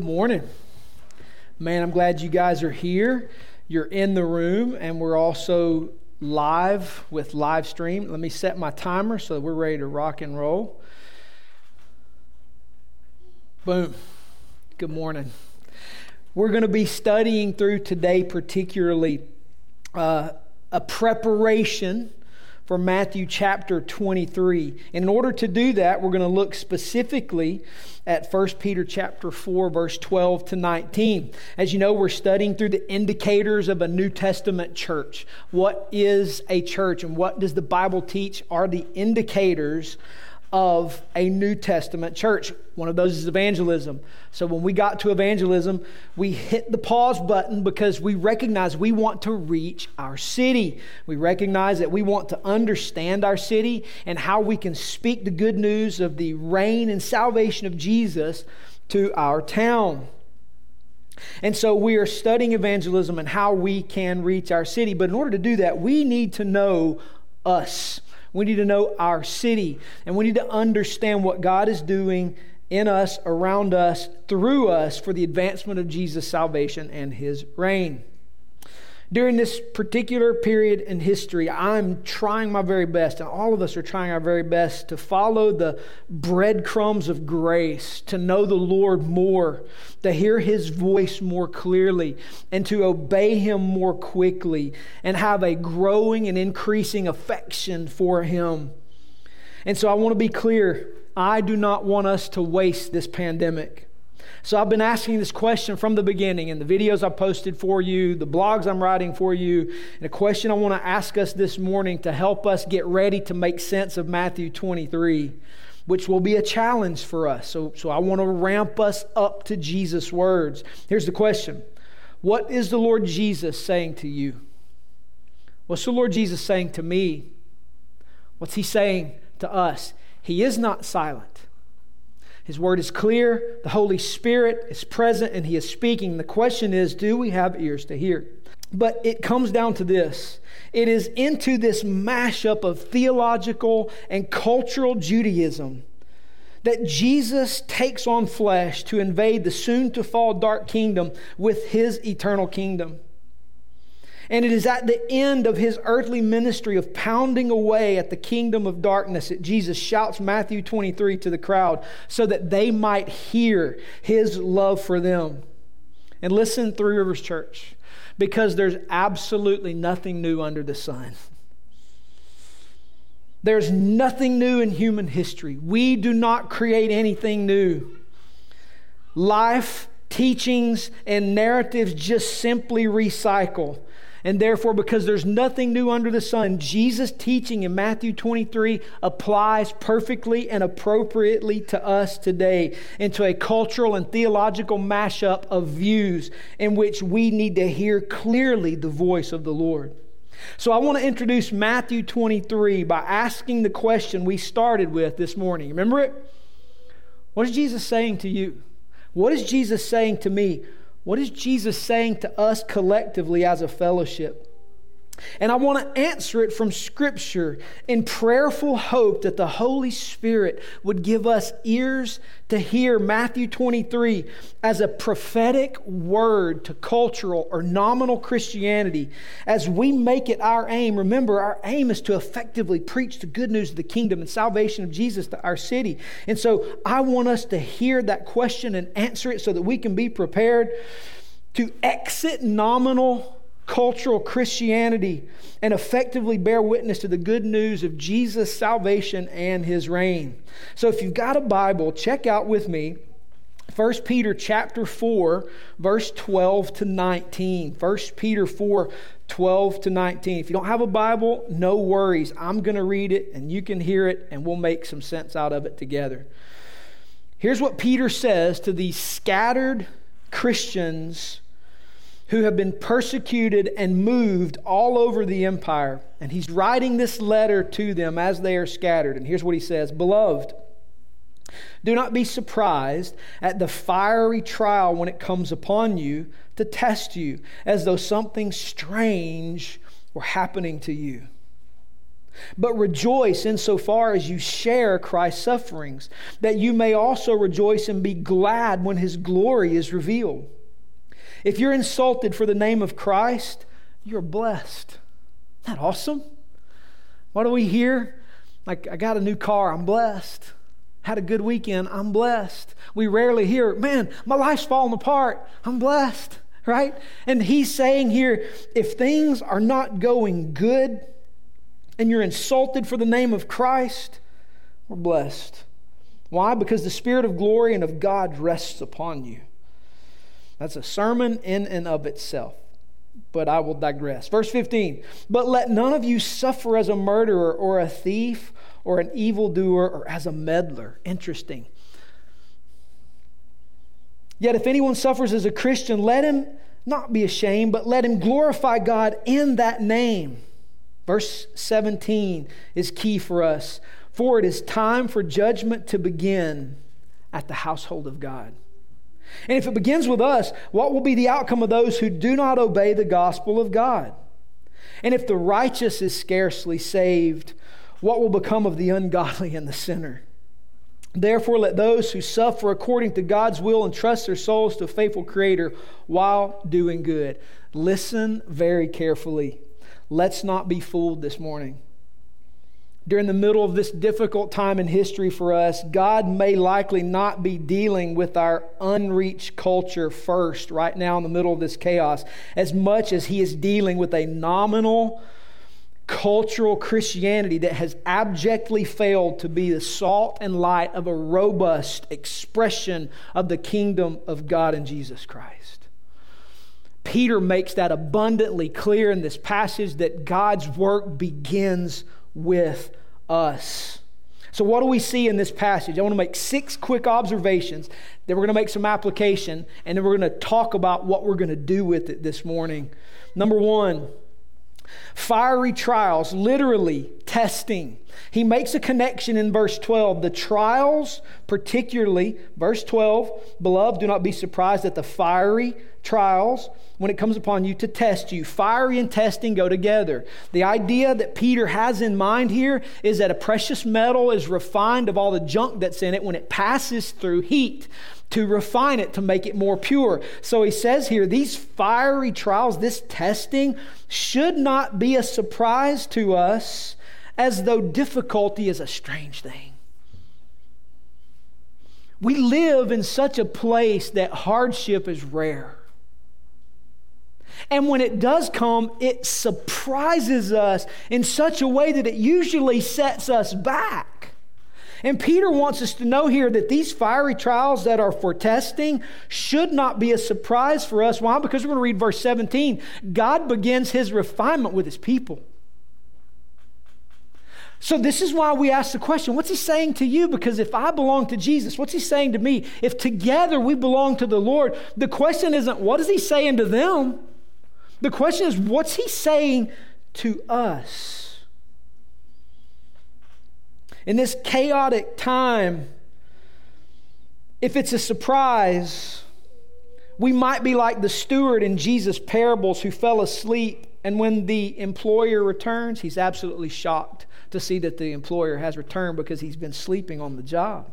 morning. Man, I'm glad you guys are here. You're in the room, and we're also live with live stream. Let me set my timer so we're ready to rock and roll. Boom. Good morning. We're going to be studying through today, particularly uh, a preparation for Matthew chapter 23. In order to do that, we're going to look specifically at 1 Peter chapter 4 verse 12 to 19. As you know, we're studying through the indicators of a New Testament church. What is a church and what does the Bible teach are the indicators of a New Testament church. One of those is evangelism. So when we got to evangelism, we hit the pause button because we recognize we want to reach our city. We recognize that we want to understand our city and how we can speak the good news of the reign and salvation of Jesus to our town. And so we are studying evangelism and how we can reach our city. But in order to do that, we need to know us. We need to know our city, and we need to understand what God is doing in us, around us, through us for the advancement of Jesus' salvation and his reign. During this particular period in history, I'm trying my very best, and all of us are trying our very best to follow the breadcrumbs of grace, to know the Lord more, to hear His voice more clearly, and to obey Him more quickly, and have a growing and increasing affection for Him. And so I want to be clear I do not want us to waste this pandemic. So I've been asking this question from the beginning in the videos I posted for you, the blogs I'm writing for you, and a question I want to ask us this morning to help us get ready to make sense of Matthew 23, which will be a challenge for us. So, so I want to ramp us up to Jesus' words. Here's the question What is the Lord Jesus saying to you? What's the Lord Jesus saying to me? What's he saying to us? He is not silent. His word is clear, the Holy Spirit is present, and He is speaking. The question is do we have ears to hear? But it comes down to this it is into this mashup of theological and cultural Judaism that Jesus takes on flesh to invade the soon to fall dark kingdom with His eternal kingdom. And it is at the end of his earthly ministry of pounding away at the kingdom of darkness that Jesus shouts Matthew 23 to the crowd so that they might hear his love for them. And listen, Three Rivers Church, because there's absolutely nothing new under the sun. There's nothing new in human history. We do not create anything new. Life, teachings, and narratives just simply recycle. And therefore, because there's nothing new under the sun, Jesus' teaching in Matthew 23 applies perfectly and appropriately to us today into a cultural and theological mashup of views in which we need to hear clearly the voice of the Lord. So, I want to introduce Matthew 23 by asking the question we started with this morning. Remember it? What is Jesus saying to you? What is Jesus saying to me? What is Jesus saying to us collectively as a fellowship? And I want to answer it from Scripture in prayerful hope that the Holy Spirit would give us ears to hear Matthew 23 as a prophetic word to cultural or nominal Christianity as we make it our aim. Remember, our aim is to effectively preach the good news of the kingdom and salvation of Jesus to our city. And so I want us to hear that question and answer it so that we can be prepared to exit nominal cultural Christianity and effectively bear witness to the good news of Jesus' salvation and his reign. So if you've got a Bible, check out with me 1 Peter chapter 4 verse 12 to 19. 1 Peter 4 12 to 19. If you don't have a Bible, no worries. I'm going to read it and you can hear it and we'll make some sense out of it together. Here's what Peter says to these scattered Christians who have been persecuted and moved all over the empire. And he's writing this letter to them as they are scattered. And here's what he says Beloved, do not be surprised at the fiery trial when it comes upon you to test you, as though something strange were happening to you but rejoice insofar as you share Christ's sufferings, that you may also rejoice and be glad when his glory is revealed. If you're insulted for the name of Christ, you're blessed. Isn't that awesome? What do we hear? Like, I got a new car, I'm blessed. Had a good weekend, I'm blessed. We rarely hear, man, my life's falling apart, I'm blessed, right? And he's saying here, if things are not going good, and you're insulted for the name of Christ, we're blessed. Why? Because the Spirit of glory and of God rests upon you. That's a sermon in and of itself. But I will digress. Verse 15 But let none of you suffer as a murderer or a thief or an evildoer or as a meddler. Interesting. Yet if anyone suffers as a Christian, let him not be ashamed, but let him glorify God in that name. Verse 17 is key for us. For it is time for judgment to begin at the household of God. And if it begins with us, what will be the outcome of those who do not obey the gospel of God? And if the righteous is scarcely saved, what will become of the ungodly and the sinner? Therefore, let those who suffer according to God's will entrust their souls to a faithful Creator while doing good. Listen very carefully. Let's not be fooled this morning. During the middle of this difficult time in history for us, God may likely not be dealing with our unreached culture first, right now in the middle of this chaos, as much as He is dealing with a nominal cultural Christianity that has abjectly failed to be the salt and light of a robust expression of the kingdom of God in Jesus Christ. Peter makes that abundantly clear in this passage that God's work begins with us. So, what do we see in this passage? I want to make six quick observations. Then we're going to make some application, and then we're going to talk about what we're going to do with it this morning. Number one, fiery trials, literally testing. He makes a connection in verse 12. The trials, particularly, verse 12, beloved, do not be surprised at the fiery trials when it comes upon you to test you. Fiery and testing go together. The idea that Peter has in mind here is that a precious metal is refined of all the junk that's in it when it passes through heat to refine it to make it more pure. So he says here these fiery trials, this testing, should not be a surprise to us as though difficulty is a strange thing. We live in such a place that hardship is rare. And when it does come, it surprises us in such a way that it usually sets us back. And Peter wants us to know here that these fiery trials that are for testing should not be a surprise for us. Why? Because we're going to read verse 17. God begins his refinement with his people. So, this is why we ask the question what's he saying to you? Because if I belong to Jesus, what's he saying to me? If together we belong to the Lord, the question isn't what is he saying to them? The question is, what's he saying to us? In this chaotic time, if it's a surprise, we might be like the steward in Jesus' parables who fell asleep, and when the employer returns, he's absolutely shocked to see that the employer has returned because he's been sleeping on the job.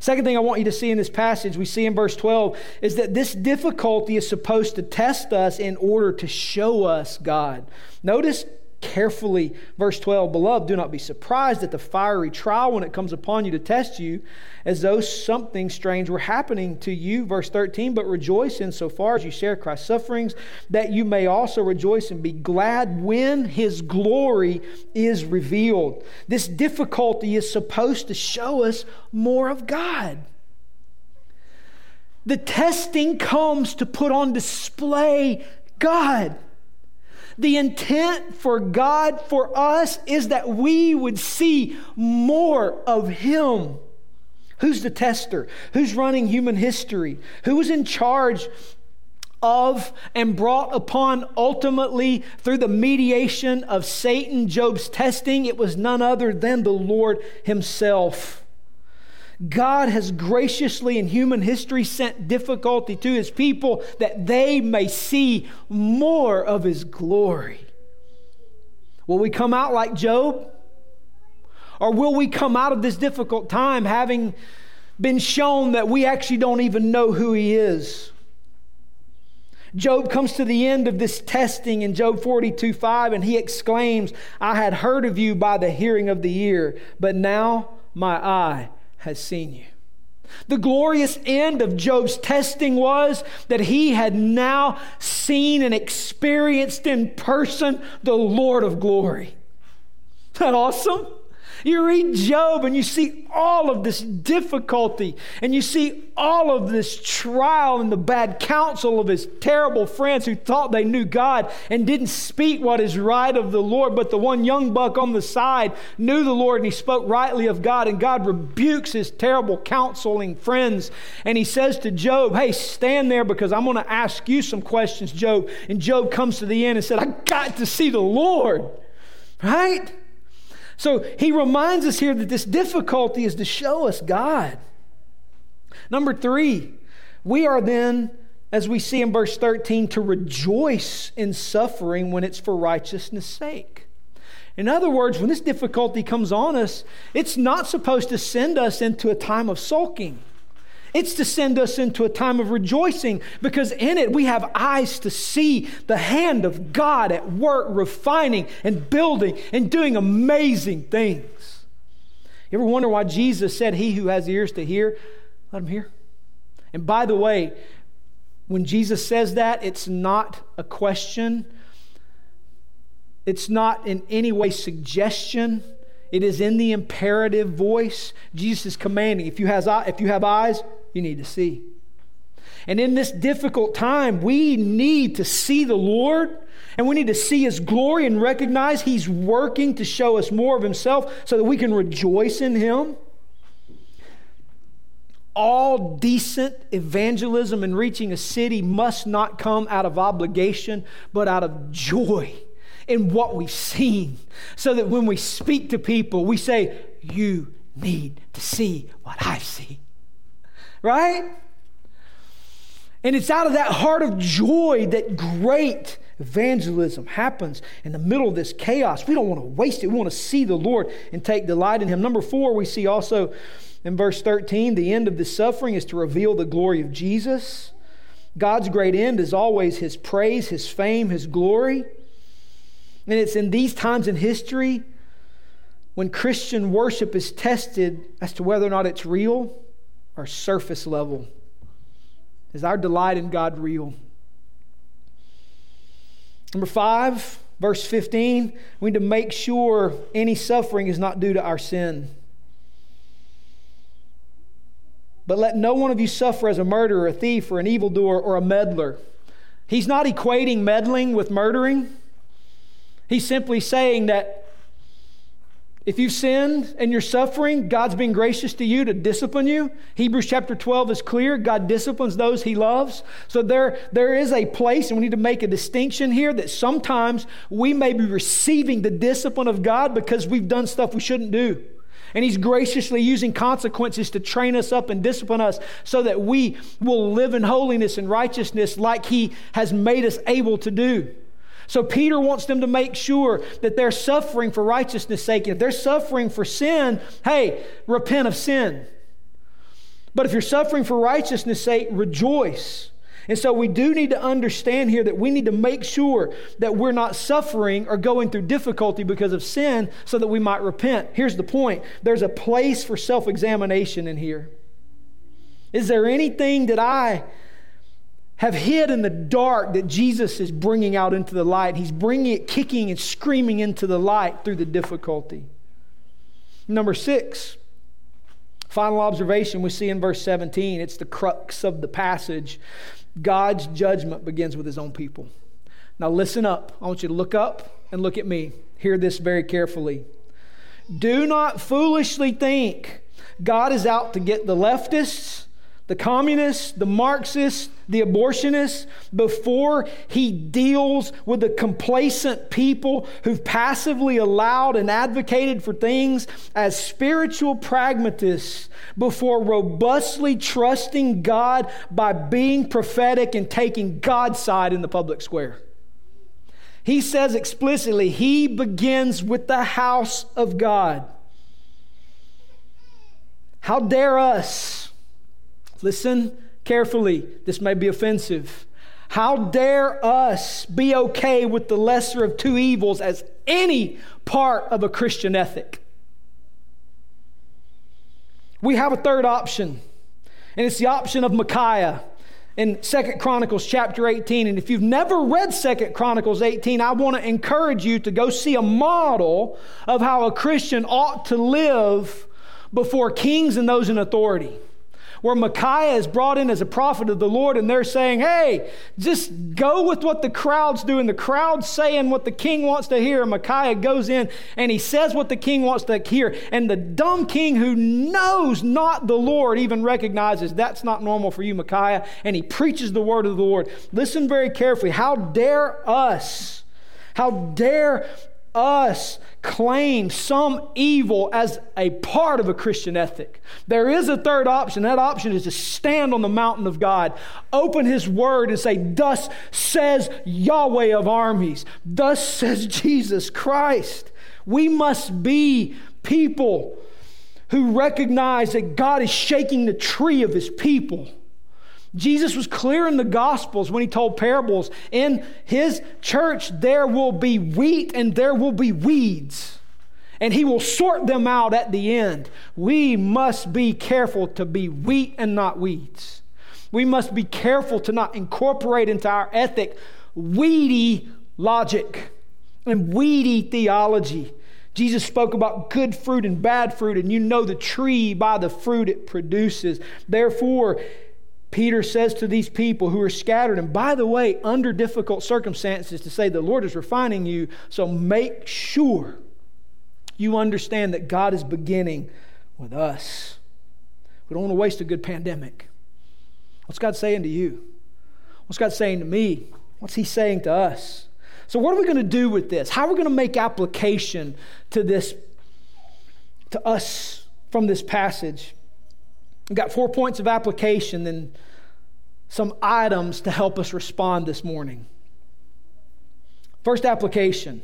Second thing I want you to see in this passage, we see in verse 12, is that this difficulty is supposed to test us in order to show us God. Notice carefully verse 12 Beloved, do not be surprised at the fiery trial when it comes upon you to test you, as though something strange were happening to you. Verse 13 But rejoice in so far as you share Christ's sufferings, that you may also rejoice and be glad when his glory is revealed. This difficulty is supposed to show us more of God. The testing comes to put on display God. The intent for God for us is that we would see more of Him. Who's the tester? Who's running human history? Who is in charge of and brought upon ultimately through the mediation of Satan, Job's testing? It was none other than the Lord Himself. God has graciously in human history sent difficulty to his people that they may see more of his glory. Will we come out like Job? Or will we come out of this difficult time having been shown that we actually don't even know who He is? Job comes to the end of this testing in Job 42 5, and he exclaims, I had heard of you by the hearing of the ear, but now my eye has seen you. The glorious end of Job's testing was that he had now seen and experienced in person the Lord of glory. Isn't that awesome? You read Job and you see all of this difficulty and you see all of this trial and the bad counsel of his terrible friends who thought they knew God and didn't speak what is right of the Lord. But the one young buck on the side knew the Lord and he spoke rightly of God. And God rebukes his terrible counseling friends. And he says to Job, Hey, stand there because I'm going to ask you some questions, Job. And Job comes to the end and said, I got to see the Lord. Right? So he reminds us here that this difficulty is to show us God. Number three, we are then, as we see in verse 13, to rejoice in suffering when it's for righteousness' sake. In other words, when this difficulty comes on us, it's not supposed to send us into a time of sulking. It's to send us into a time of rejoicing because in it we have eyes to see the hand of God at work, refining and building and doing amazing things. You ever wonder why Jesus said, He who has ears to hear, let him hear? And by the way, when Jesus says that, it's not a question, it's not in any way suggestion. It is in the imperative voice. Jesus is commanding. If you, has, if you have eyes, you need to see. And in this difficult time, we need to see the Lord and we need to see His glory and recognize He's working to show us more of Himself so that we can rejoice in Him. All decent evangelism and reaching a city must not come out of obligation, but out of joy in what we've seen. So that when we speak to people, we say, You need to see what I've seen right? And it's out of that heart of joy that great evangelism happens in the middle of this chaos. We don't want to waste it. We want to see the Lord and take delight in Him. Number four, we see also in verse 13 the end of the suffering is to reveal the glory of Jesus. God's great end is always His praise, His fame, His glory. And it's in these times in history when Christian worship is tested as to whether or not it's real or surface level? Is our delight in God real? Number five, verse 15, we need to make sure any suffering is not due to our sin. But let no one of you suffer as a murderer, a thief, or an evildoer, or a meddler. He's not equating meddling with murdering. He's simply saying that if you've sinned and you're suffering, God's being gracious to you to discipline you. Hebrews chapter 12 is clear. God disciplines those he loves. So there, there is a place, and we need to make a distinction here that sometimes we may be receiving the discipline of God because we've done stuff we shouldn't do. And he's graciously using consequences to train us up and discipline us so that we will live in holiness and righteousness like he has made us able to do. So Peter wants them to make sure that they're suffering for righteousness' sake. If they're suffering for sin, hey, repent of sin. But if you're suffering for righteousness' sake, rejoice. And so we do need to understand here that we need to make sure that we're not suffering or going through difficulty because of sin so that we might repent. Here's the point there's a place for self examination in here. Is there anything that I have hid in the dark that Jesus is bringing out into the light. He's bringing it kicking and screaming into the light through the difficulty. Number six, final observation we see in verse 17. It's the crux of the passage. God's judgment begins with his own people. Now, listen up. I want you to look up and look at me. Hear this very carefully. Do not foolishly think God is out to get the leftists the communists, the Marxists, the abortionists, before he deals with the complacent people who've passively allowed and advocated for things as spiritual pragmatists, before robustly trusting God by being prophetic and taking God's side in the public square. he says explicitly, he begins with the house of God. How dare us? Listen carefully, this may be offensive. How dare us be okay with the lesser of two evils as any part of a Christian ethic? We have a third option, and it's the option of Micaiah in Second Chronicles chapter 18. And if you've never read Second Chronicles 18, I want to encourage you to go see a model of how a Christian ought to live before kings and those in authority where Micaiah is brought in as a prophet of the Lord, and they're saying, Hey, just go with what the crowd's doing. The crowd's saying what the king wants to hear. And Micaiah goes in and he says what the king wants to hear. And the dumb king who knows not the Lord even recognizes that's not normal for you, Micaiah, and he preaches the word of the Lord. Listen very carefully. How dare us? How dare us claim some evil as a part of a Christian ethic. There is a third option. That option is to stand on the mountain of God, open His Word, and say, Thus says Yahweh of armies, thus says Jesus Christ. We must be people who recognize that God is shaking the tree of His people. Jesus was clear in the Gospels when he told parables. In his church, there will be wheat and there will be weeds, and he will sort them out at the end. We must be careful to be wheat and not weeds. We must be careful to not incorporate into our ethic weedy logic and weedy theology. Jesus spoke about good fruit and bad fruit, and you know the tree by the fruit it produces. Therefore, Peter says to these people who are scattered, and by the way, under difficult circumstances, to say the Lord is refining you, so make sure you understand that God is beginning with us. We don't want to waste a good pandemic. What's God saying to you? What's God saying to me? What's He saying to us? So, what are we going to do with this? How are we going to make application to this, to us from this passage? We've got four points of application and some items to help us respond this morning. First application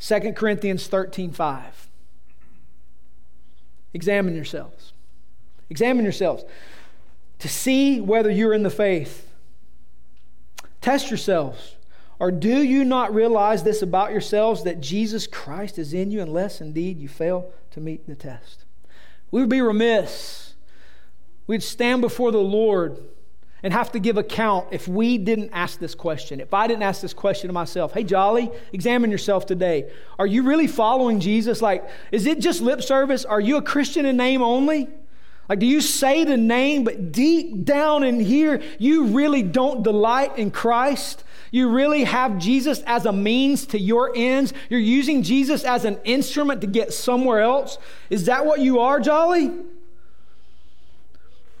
2 Corinthians 13 5. Examine yourselves. Examine yourselves to see whether you're in the faith. Test yourselves. Or do you not realize this about yourselves that Jesus Christ is in you unless indeed you fail to meet the test? We would be remiss. We'd stand before the Lord and have to give account if we didn't ask this question. If I didn't ask this question to myself, hey, Jolly, examine yourself today. Are you really following Jesus? Like, is it just lip service? Are you a Christian in name only? Like, do you say the name, but deep down in here, you really don't delight in Christ? You really have Jesus as a means to your ends? You're using Jesus as an instrument to get somewhere else? Is that what you are, Jolly?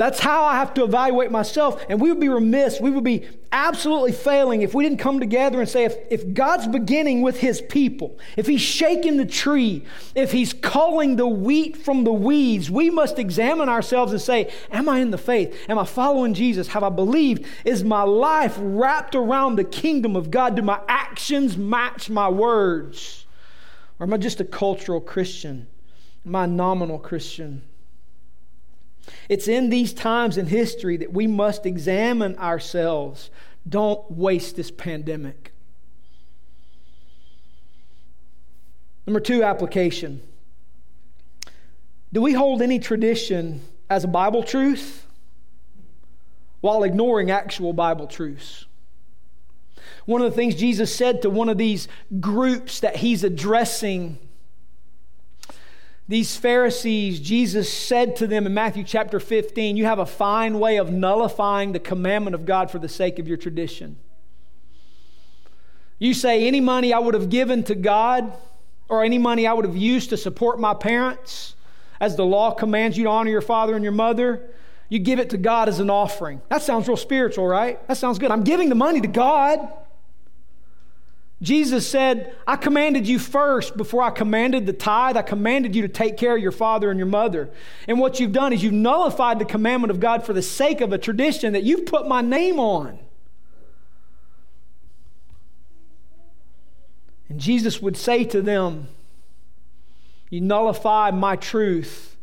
That's how I have to evaluate myself. And we would be remiss, we would be absolutely failing if we didn't come together and say, if, if God's beginning with his people, if he's shaking the tree, if he's culling the wheat from the weeds, we must examine ourselves and say, Am I in the faith? Am I following Jesus? Have I believed? Is my life wrapped around the kingdom of God? Do my actions match my words? Or am I just a cultural Christian? Am I a nominal Christian? It's in these times in history that we must examine ourselves. Don't waste this pandemic. Number two, application. Do we hold any tradition as a Bible truth while ignoring actual Bible truths? One of the things Jesus said to one of these groups that he's addressing these Pharisees, Jesus said to them in Matthew chapter 15, You have a fine way of nullifying the commandment of God for the sake of your tradition. You say, Any money I would have given to God, or any money I would have used to support my parents, as the law commands you to honor your father and your mother, you give it to God as an offering. That sounds real spiritual, right? That sounds good. I'm giving the money to God. Jesus said, I commanded you first before I commanded the tithe. I commanded you to take care of your father and your mother. And what you've done is you've nullified the commandment of God for the sake of a tradition that you've put my name on. And Jesus would say to them, You nullify my truth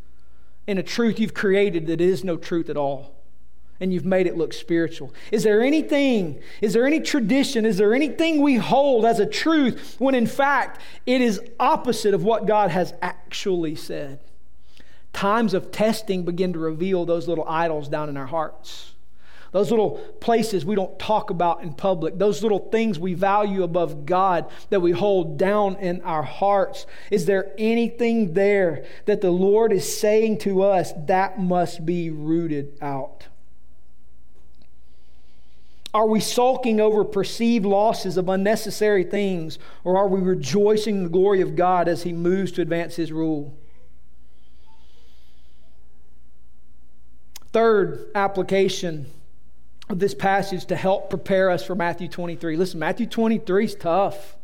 in a truth you've created that is no truth at all. And you've made it look spiritual. Is there anything, is there any tradition, is there anything we hold as a truth when in fact it is opposite of what God has actually said? Times of testing begin to reveal those little idols down in our hearts. Those little places we don't talk about in public, those little things we value above God that we hold down in our hearts. Is there anything there that the Lord is saying to us that must be rooted out? Are we sulking over perceived losses of unnecessary things, or are we rejoicing in the glory of God as He moves to advance His rule? Third application of this passage to help prepare us for Matthew 23. Listen, Matthew 23 is tough.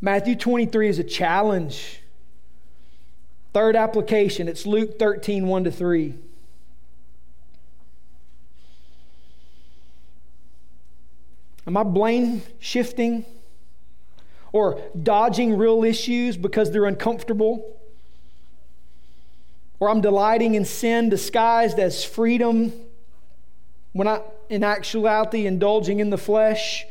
Matthew 23 is a challenge. Third application, it's Luke 13, 1 to 3. Am I blame shifting or dodging real issues because they're uncomfortable? Or I'm delighting in sin disguised as freedom when I, in actuality, indulging in the flesh,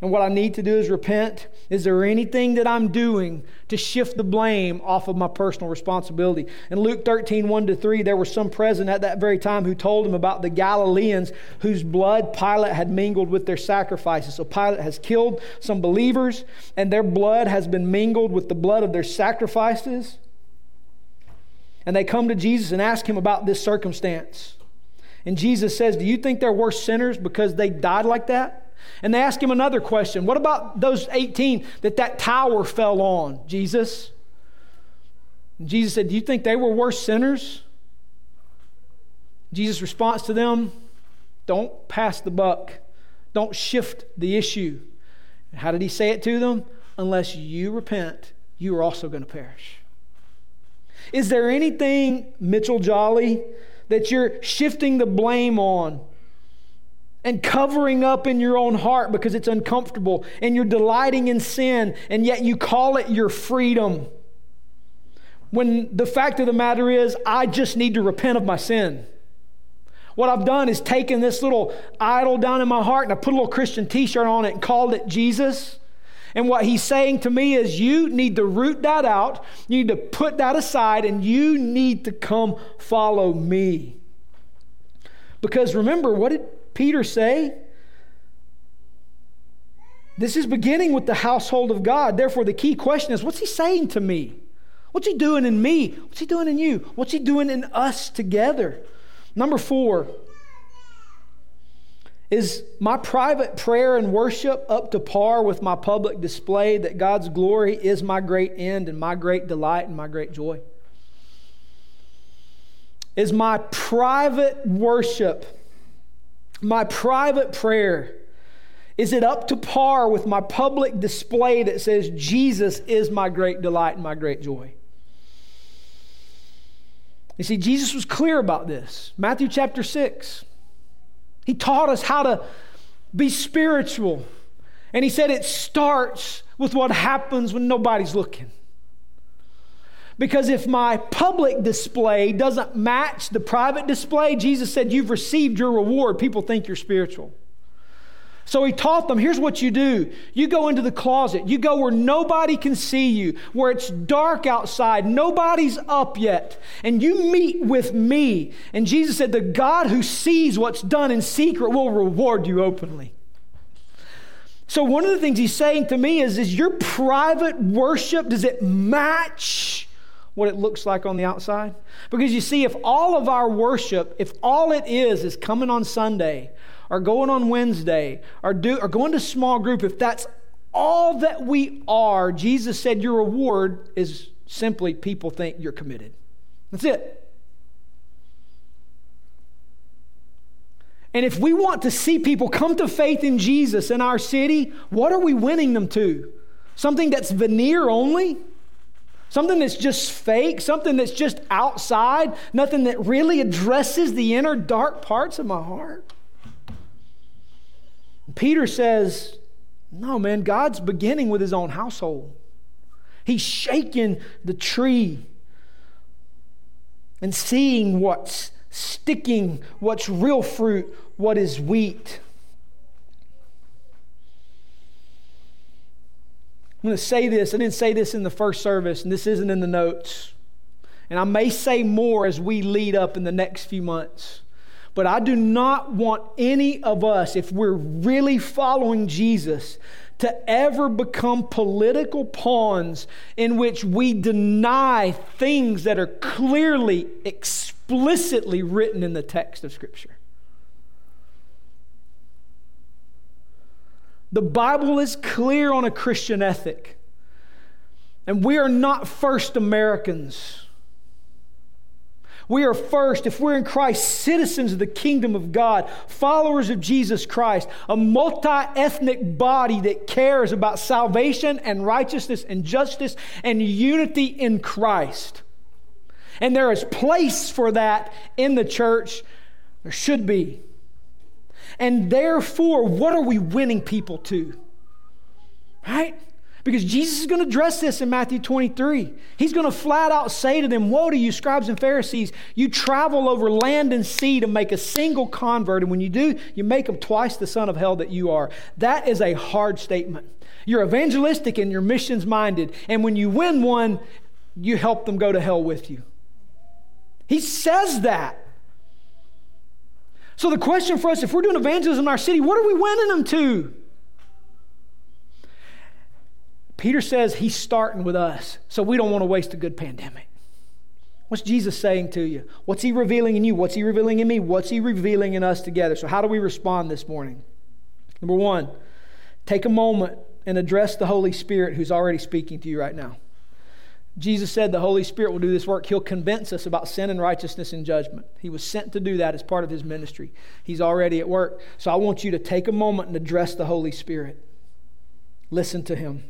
and what I need to do is repent? Is there anything that I'm doing to shift the blame off of my personal responsibility? In Luke 13, 1 to 3, there were some present at that very time who told him about the Galileans whose blood Pilate had mingled with their sacrifices. So Pilate has killed some believers, and their blood has been mingled with the blood of their sacrifices. And they come to Jesus and ask him about this circumstance. And Jesus says, Do you think they're worse sinners because they died like that? And they ask him another question What about those 18 that that tower fell on, Jesus? And Jesus said, Do you think they were worse sinners? Jesus' response to them Don't pass the buck, don't shift the issue. How did he say it to them? Unless you repent, you are also going to perish. Is there anything, Mitchell Jolly, that you're shifting the blame on and covering up in your own heart because it's uncomfortable and you're delighting in sin and yet you call it your freedom. When the fact of the matter is, I just need to repent of my sin. What I've done is taken this little idol down in my heart and I put a little Christian t shirt on it and called it Jesus. And what he's saying to me is, you need to root that out. You need to put that aside and you need to come follow me. Because remember, what did Peter say? This is beginning with the household of God. Therefore, the key question is what's he saying to me? What's he doing in me? What's he doing in you? What's he doing in us together? Number four, is my private prayer and worship up to par with my public display that God's glory is my great end and my great delight and my great joy? Is my private worship, my private prayer, is it up to par with my public display that says Jesus is my great delight and my great joy? You see, Jesus was clear about this. Matthew chapter 6. He taught us how to be spiritual. And he said it starts with what happens when nobody's looking. Because if my public display doesn't match the private display, Jesus said, You've received your reward. People think you're spiritual. So he taught them here's what you do you go into the closet, you go where nobody can see you, where it's dark outside, nobody's up yet, and you meet with me. And Jesus said, The God who sees what's done in secret will reward you openly. So one of the things he's saying to me is, is your private worship, does it match what it looks like on the outside? Because you see, if all of our worship, if all it is is coming on Sunday, or going on Wednesday or, do, or going to small group, if that's all that we are, Jesus said your reward is simply people think you're committed. That's it. And if we want to see people come to faith in Jesus in our city, what are we winning them to? Something that's veneer only? Something that's just fake? Something that's just outside? Nothing that really addresses the inner dark parts of my heart? Peter says, No, man, God's beginning with his own household. He's shaking the tree and seeing what's sticking, what's real fruit, what is wheat. I'm going to say this. I didn't say this in the first service, and this isn't in the notes. And I may say more as we lead up in the next few months. But I do not want any of us, if we're really following Jesus, to ever become political pawns in which we deny things that are clearly, explicitly written in the text of Scripture. The Bible is clear on a Christian ethic. And we are not first Americans. We are first, if we're in Christ, citizens of the kingdom of God, followers of Jesus Christ, a multi ethnic body that cares about salvation and righteousness and justice and unity in Christ. And there is place for that in the church. There should be. And therefore, what are we winning people to? Right? Because Jesus is going to address this in Matthew 23. He's going to flat out say to them, Woe to you, scribes and Pharisees! You travel over land and sea to make a single convert, and when you do, you make them twice the son of hell that you are. That is a hard statement. You're evangelistic and you're missions minded, and when you win one, you help them go to hell with you. He says that. So, the question for us if we're doing evangelism in our city, what are we winning them to? Peter says he's starting with us, so we don't want to waste a good pandemic. What's Jesus saying to you? What's he revealing in you? What's he revealing in me? What's he revealing in us together? So, how do we respond this morning? Number one, take a moment and address the Holy Spirit who's already speaking to you right now. Jesus said the Holy Spirit will do this work. He'll convince us about sin and righteousness and judgment. He was sent to do that as part of his ministry. He's already at work. So I want you to take a moment and address the Holy Spirit. Listen to him.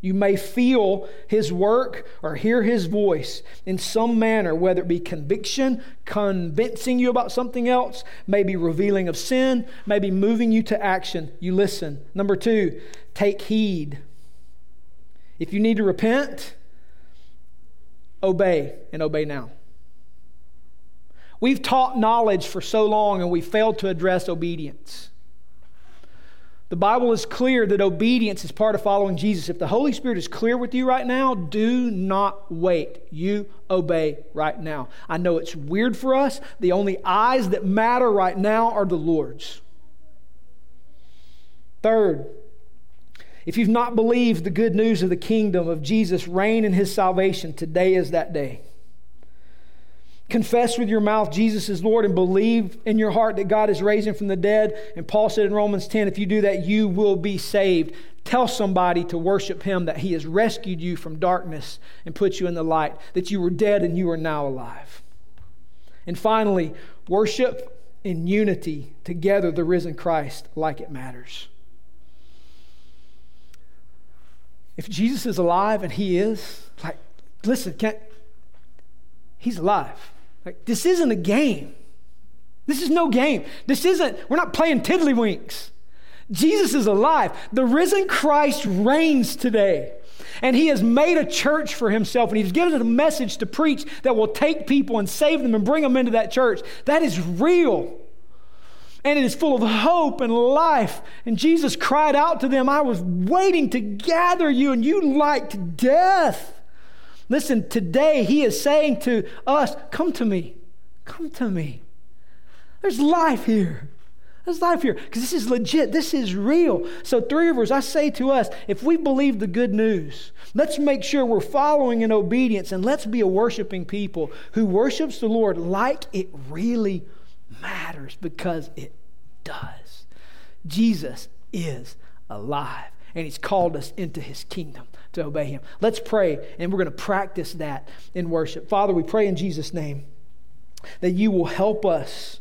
You may feel his work or hear his voice in some manner, whether it be conviction, convincing you about something else, maybe revealing of sin, maybe moving you to action. You listen. Number two, take heed. If you need to repent, obey and obey now. We've taught knowledge for so long and we failed to address obedience. The Bible is clear that obedience is part of following Jesus. If the Holy Spirit is clear with you right now, do not wait. You obey right now. I know it's weird for us. The only eyes that matter right now are the Lord's. Third, if you've not believed the good news of the kingdom of Jesus' reign and his salvation, today is that day. Confess with your mouth Jesus is Lord and believe in your heart that God is raising from the dead. And Paul said in Romans 10, if you do that, you will be saved. Tell somebody to worship him that he has rescued you from darkness and put you in the light, that you were dead and you are now alive. And finally, worship in unity together the risen Christ like it matters. If Jesus is alive and he is, like, listen, can't, he's alive. Like, this isn't a game. This is no game. This isn't, we're not playing tiddlywinks. Jesus is alive. The risen Christ reigns today. And he has made a church for himself, and he's given us a message to preach that will take people and save them and bring them into that church. That is real. And it is full of hope and life. And Jesus cried out to them, I was waiting to gather you, and you liked death. Listen, today he is saying to us, Come to me. Come to me. There's life here. There's life here because this is legit. This is real. So, Three Rivers, I say to us, if we believe the good news, let's make sure we're following in obedience and let's be a worshiping people who worships the Lord like it really matters because it does. Jesus is alive and he's called us into his kingdom to obey him. Let's pray, and we're going to practice that in worship. Father, we pray in Jesus' name that you will help us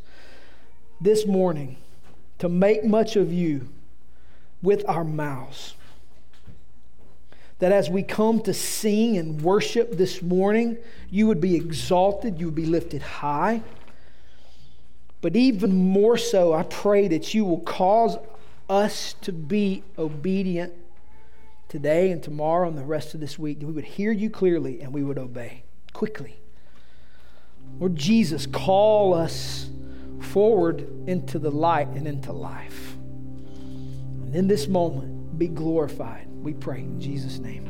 this morning to make much of you with our mouths. That as we come to sing and worship this morning, you would be exalted, you would be lifted high. But even more so, I pray that you will cause us to be obedient today and tomorrow and the rest of this week, that we would hear you clearly and we would obey quickly. Lord Jesus, call us forward into the light and into life. And in this moment, be glorified. We pray in Jesus' name.